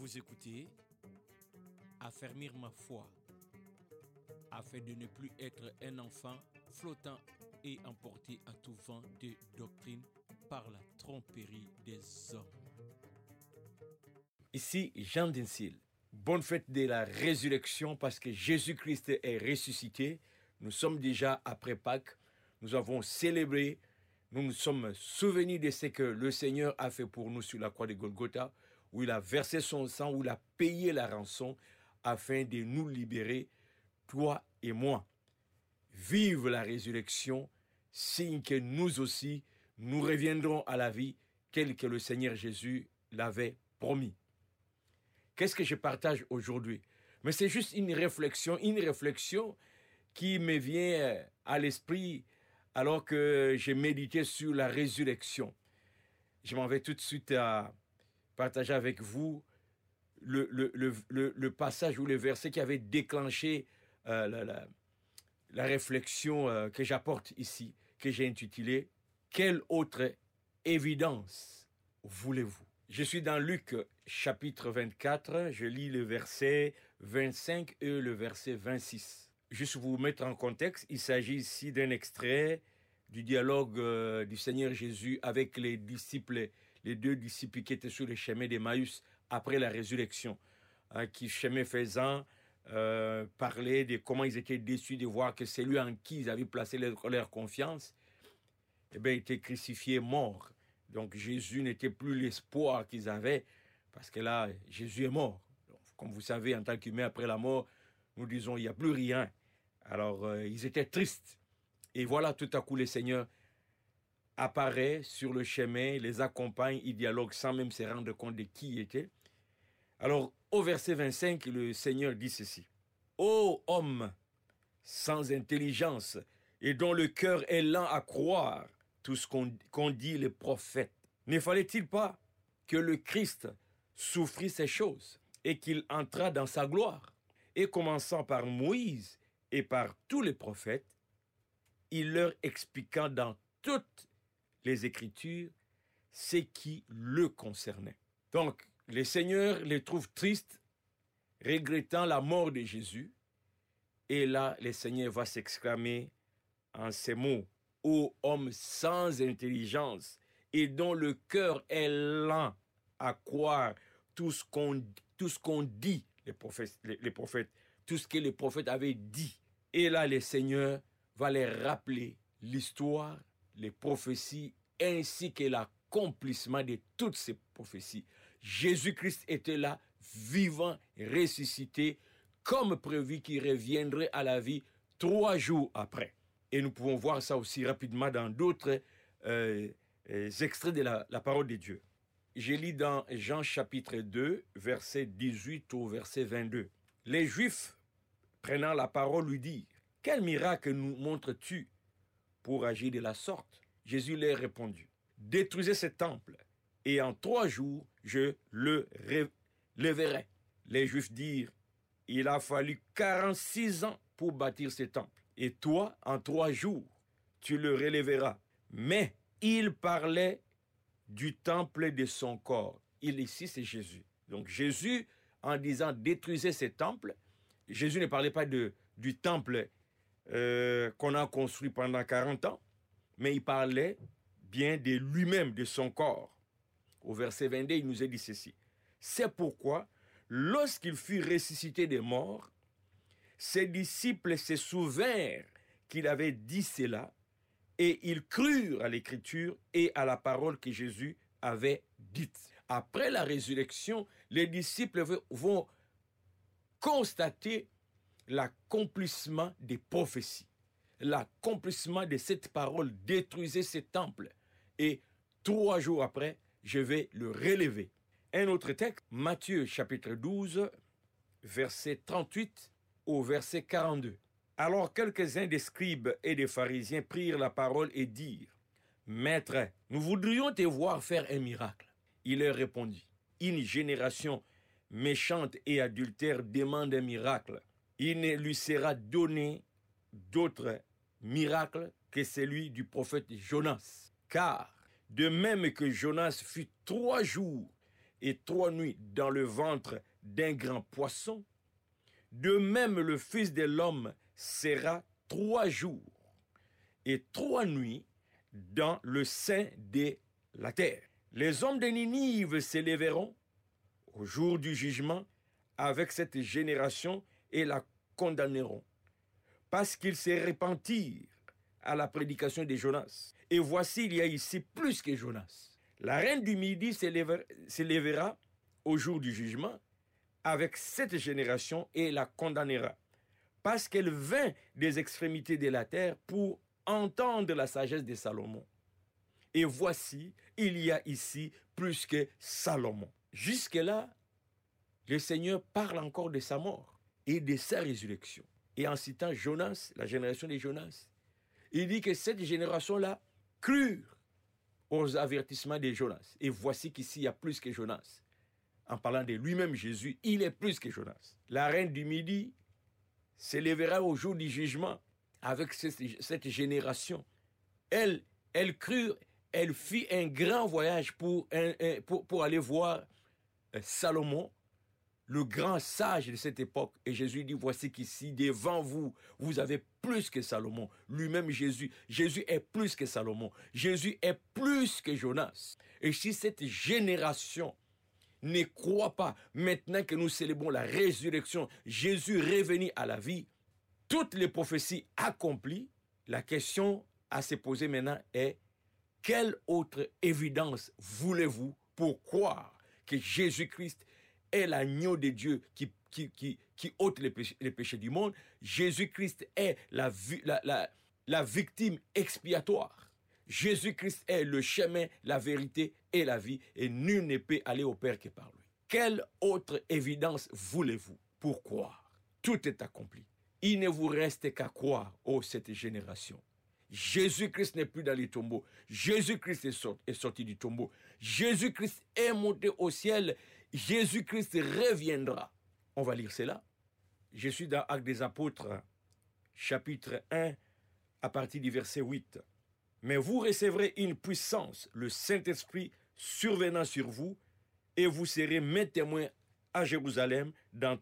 Vous écoutez Affermir ma foi afin de ne plus être un enfant flottant et emporté à tout vent de doctrine par la tromperie des hommes. Ici Jean Dinsil. Bonne fête de la résurrection parce que Jésus-Christ est ressuscité. Nous sommes déjà après Pâques. Nous avons célébré. Nous nous sommes souvenus de ce que le Seigneur a fait pour nous sur la croix de Golgotha, où il a versé son sang, où il a payé la rançon afin de nous libérer, toi et moi. Vive la résurrection, signe que nous aussi, nous reviendrons à la vie telle que le Seigneur Jésus l'avait promis. Qu'est-ce que je partage aujourd'hui? Mais c'est juste une réflexion, une réflexion qui me vient à l'esprit alors que j'ai médité sur la résurrection. Je m'en vais tout de suite à partager avec vous le, passage ou le verset qui avait déclenché euh, la, réflexion euh, que j'apporte ici, que j'ai intitulé Quelle autre évidence voulez-vous? Je suis dans Luc chapitre 24, je lis le verset 25 et le verset 26. Juste pour vous mettre en contexte, il s'agit ici d'un extrait du dialogue euh, du Seigneur Jésus avec les disciples, les deux disciples qui étaient sur le chemin d'Emmaüs après la résurrection, hein, qui chemin faisant euh, parlaient de comment ils étaient déçus de voir que celui en qui ils avaient placé leur, confiance, eh bien, était crucifié mort. Donc Jésus n'était plus l'espoir qu'ils avaient, parce que là, Jésus est mort. Comme vous savez, en tant qu'humain, après la mort, nous disons, il n'y a plus rien. Alors, euh, ils étaient tristes. Et voilà, tout à coup, le Seigneur apparaît sur le chemin, les accompagne, il dialogue sans même se rendre compte de qui il était. Alors, au verset 25, le Seigneur dit ceci. Ô homme sans intelligence et dont le cœur est lent à croire, tout ce qu'ont qu dit les prophètes. Ne fallait-il pas que le Christ souffrit ces choses et qu'il entra dans sa gloire? Et commençant par Moïse et par tous les prophètes, il leur expliquant dans toutes les Écritures ce qui le concernait. Donc, les seigneurs les trouvent tristes, regrettant la mort de Jésus, et là, le Seigneur va s'exclamer en ces mots, ô homme sans intelligence et dont le cœur est lent à croire tout ce qu'on dit les prophètes, les prophètes tout ce que les prophètes avaient dit. Et là le Seigneur va les rappeler l'histoire les prophéties ainsi que l'accomplissement de toutes ces prophéties Jésus-Christ était là vivant ressuscité comme prévu qu'il reviendrait à la vie trois jours après et nous pouvons voir ça aussi rapidement dans d'autres euh, extraits de la, la, parole de Dieu. Je lis dans Jean chapitre 2, verset 18 au verset 22. Les Juifs, prenant la parole, lui dirent, Quel miracle nous montres-tu? Pour agir de la sorte Jésus leur répondit, Détruisez ce temple, et en trois jours, je le leverai. Les Juifs dirent, Il a fallu 46 ans pour bâtir ce temple et toi, en trois jours, tu le relèveras. Mais il parlait du temple de son corps. Il ici, c'est Jésus. Donc Jésus, en disant détruisez ces temples, Jésus ne parlait pas de, du temple euh, qu'on a construit pendant 40 ans, mais il parlait bien de lui-même, de son corps. Au verset 22, il nous a dit ceci. C'est pourquoi, lorsqu'il fut ressuscité des morts, ses disciples se souvinrent qu'il avait dit cela et ils crurent à l'écriture et à la parole que Jésus avait dite. Après la résurrection, les disciples vont constater l'accomplissement des prophéties, l'accomplissement de cette parole, détruisez ce temple. Et trois jours après, je vais le relever. Un autre texte, Matthieu chapitre 12, verset 38 au verset 42. Alors quelques-uns des scribes et des pharisiens prirent la parole et dirent, Maître, nous voudrions te voir faire un miracle. Il leur répondit, Une génération méchante et adultère demande un miracle. Il ne lui sera donné d'autre miracle que celui du prophète Jonas. Car, de même que Jonas fut trois jours et trois nuits dans le ventre d'un grand poisson, de même le Fils de l'homme sera trois jours et trois nuits dans le sein de la terre. Les hommes de Ninive s'élèveront au jour du jugement avec cette génération et la condamneront, parce qu'ils se repentirent à la prédication de Jonas. Et voici, il y a ici plus que Jonas. La reine du Midi s'élèvera au jour du jugement avec cette génération et la condamnera, parce qu'elle vint des extrémités de la terre pour entendre la sagesse de Salomon. Et voici, il y a ici plus que Salomon. Jusque-là, le Seigneur parle encore de sa mort et de sa résurrection. Et en citant Jonas, la génération de Jonas, il dit que cette génération-là crure aux avertissements de Jonas. Et voici qu'ici, il y a plus que Jonas. En parlant de lui-même, Jésus, il est plus que Jonas. La reine du Midi s'élèvera au jour du jugement avec cette, génération. Elle, elle crut, elle fit un grand voyage pour, aller voir euh, Salomon, le grand sage de cette époque. Et Jésus dit, voici qu'ici, devant vous, vous avez plus que Salomon. Lui-même Jésus. Jésus est plus que Salomon. Jésus est plus que Jonas. Et si cette génération ne croit pas, maintenant que nous célébrons la résurrection, Jésus revenu à la vie, toutes les prophéties accomplies, la question à se poser maintenant est, quelle autre évidence voulez-vous pour croire que Jésus-Christ est l'agneau de Dieu qui, ôte les péchés, du monde. Jésus-Christ est la, la, victime expiatoire. Jésus-Christ est le chemin, la vérité et la vie, et nul ne peut aller au Père que par lui. Quelle autre évidence voulez-vous pour croire? Tout est accompli. Il ne vous reste qu'à croire, ô cette génération. Jésus-Christ n'est plus dans les tombeaux. Jésus-Christ est sorti du tombeau. Jésus-Christ est monté au ciel Jésus-Christ reviendra. On va lire cela. Je suis dans Actes des Apôtres, chapitre 1, à partir du verset 8. Mais vous recevrez une puissance, le Saint-Esprit survenant sur vous, et vous serez mes témoins à Jérusalem, dans,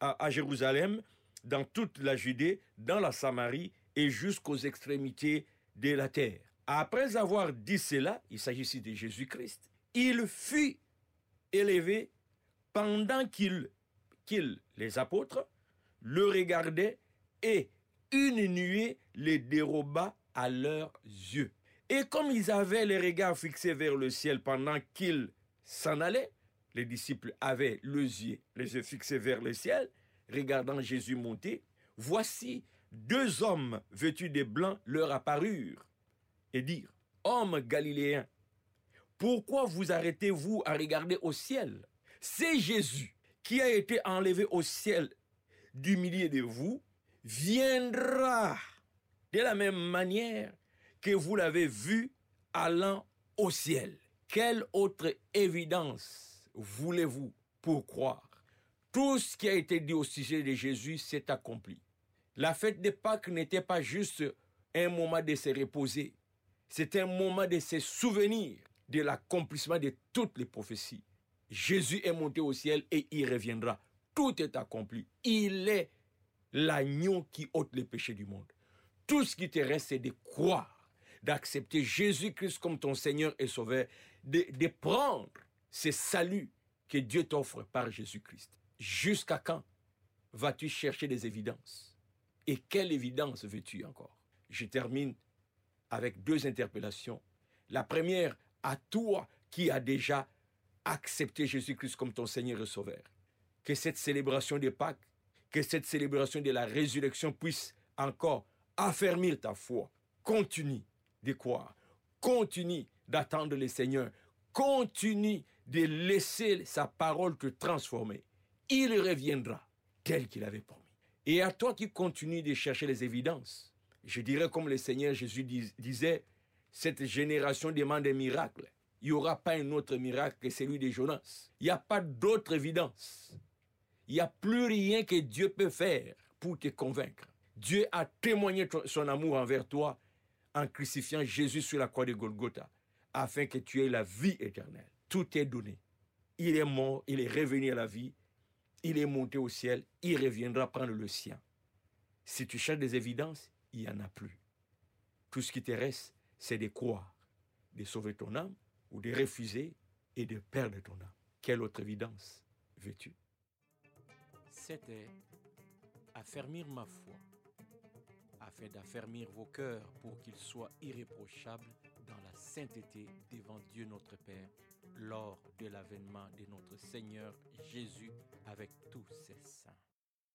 à Jérusalem, dans toute la Judée, dans la Samarie et jusqu'aux extrémités de la terre. Après avoir dit cela, il s'agit ici de Jésus-Christ, il fut élevé pendant qu'ils, les apôtres, le regardaient et une nuée les déroba à leurs yeux. Et comme ils avaient les regards fixés vers le ciel pendant qu'ils s'en allaient, les disciples avaient les yeux, les yeux fixés vers le ciel, regardant Jésus monter, voici deux hommes vêtus de blanc leur apparurent et dirent, Hommes galiléens, pourquoi vous arrêtez-vous à regarder au ciel? C'est Jésus qui a été enlevé au ciel du milieu de vous, viendra de la même manière que vous l'avez vu allant au ciel. Quelle autre évidence voulez-vous pour croire? Tout ce qui a été dit au sujet de Jésus s'est accompli. La fête de Pâques n'était pas juste un moment de se reposer, c'est un moment de se souvenir de l'accomplissement de toutes les prophéties. Jésus est monté au ciel et il reviendra. Tout est accompli. Il est l'agneau qui ôte les péchés du monde. Tout ce qui te reste, c'est de croire, d'accepter Jésus-Christ comme ton Seigneur et Sauveur, de, de prendre ce salut que Dieu t'offre par Jésus-Christ. Jusqu'à quand vas-tu chercher des évidences? Et quelle évidence veux-tu encore? Je termine avec deux interpellations. La première, à toi qui as déjà accepté Jésus-Christ comme ton Seigneur et Sauveur. Que cette célébration de Pâques, que cette célébration de la résurrection puisse encore affermir ta foi. Continue de croire. Continue d'attendre le Seigneur. Continue de laisser sa parole te transformer. Il reviendra tel qu'il avait promis. Et à toi qui continues de chercher les évidences, je dirais comme le Seigneur Jésus disait, cette génération demande un miracle. Il n'y aura pas un autre miracle que celui de Jonas. Il n'y a pas d'autre évidence. Il n'y a plus rien que Dieu peut faire pour te convaincre. Dieu a témoigné son amour envers toi en crucifiant Jésus sur la croix de Golgotha, afin que tu aies la vie éternelle. Tout est donné. il est mort, il est revenu à la vie, il est monté au ciel, il reviendra prendre le sien. Si tu cherches des évidences, il n'y en a plus. Tout ce qui te reste, c'est de croire, de sauver ton âme ou de refuser et de perdre ton âme? Quelle autre évidence veux-tu? C'était affermir ma foi, afin d'affermir vos cœurs pour qu'ils soient irréprochables dans la sainteté devant Dieu notre Père lors de l'avènement de notre Seigneur Jésus avec tous ses saints.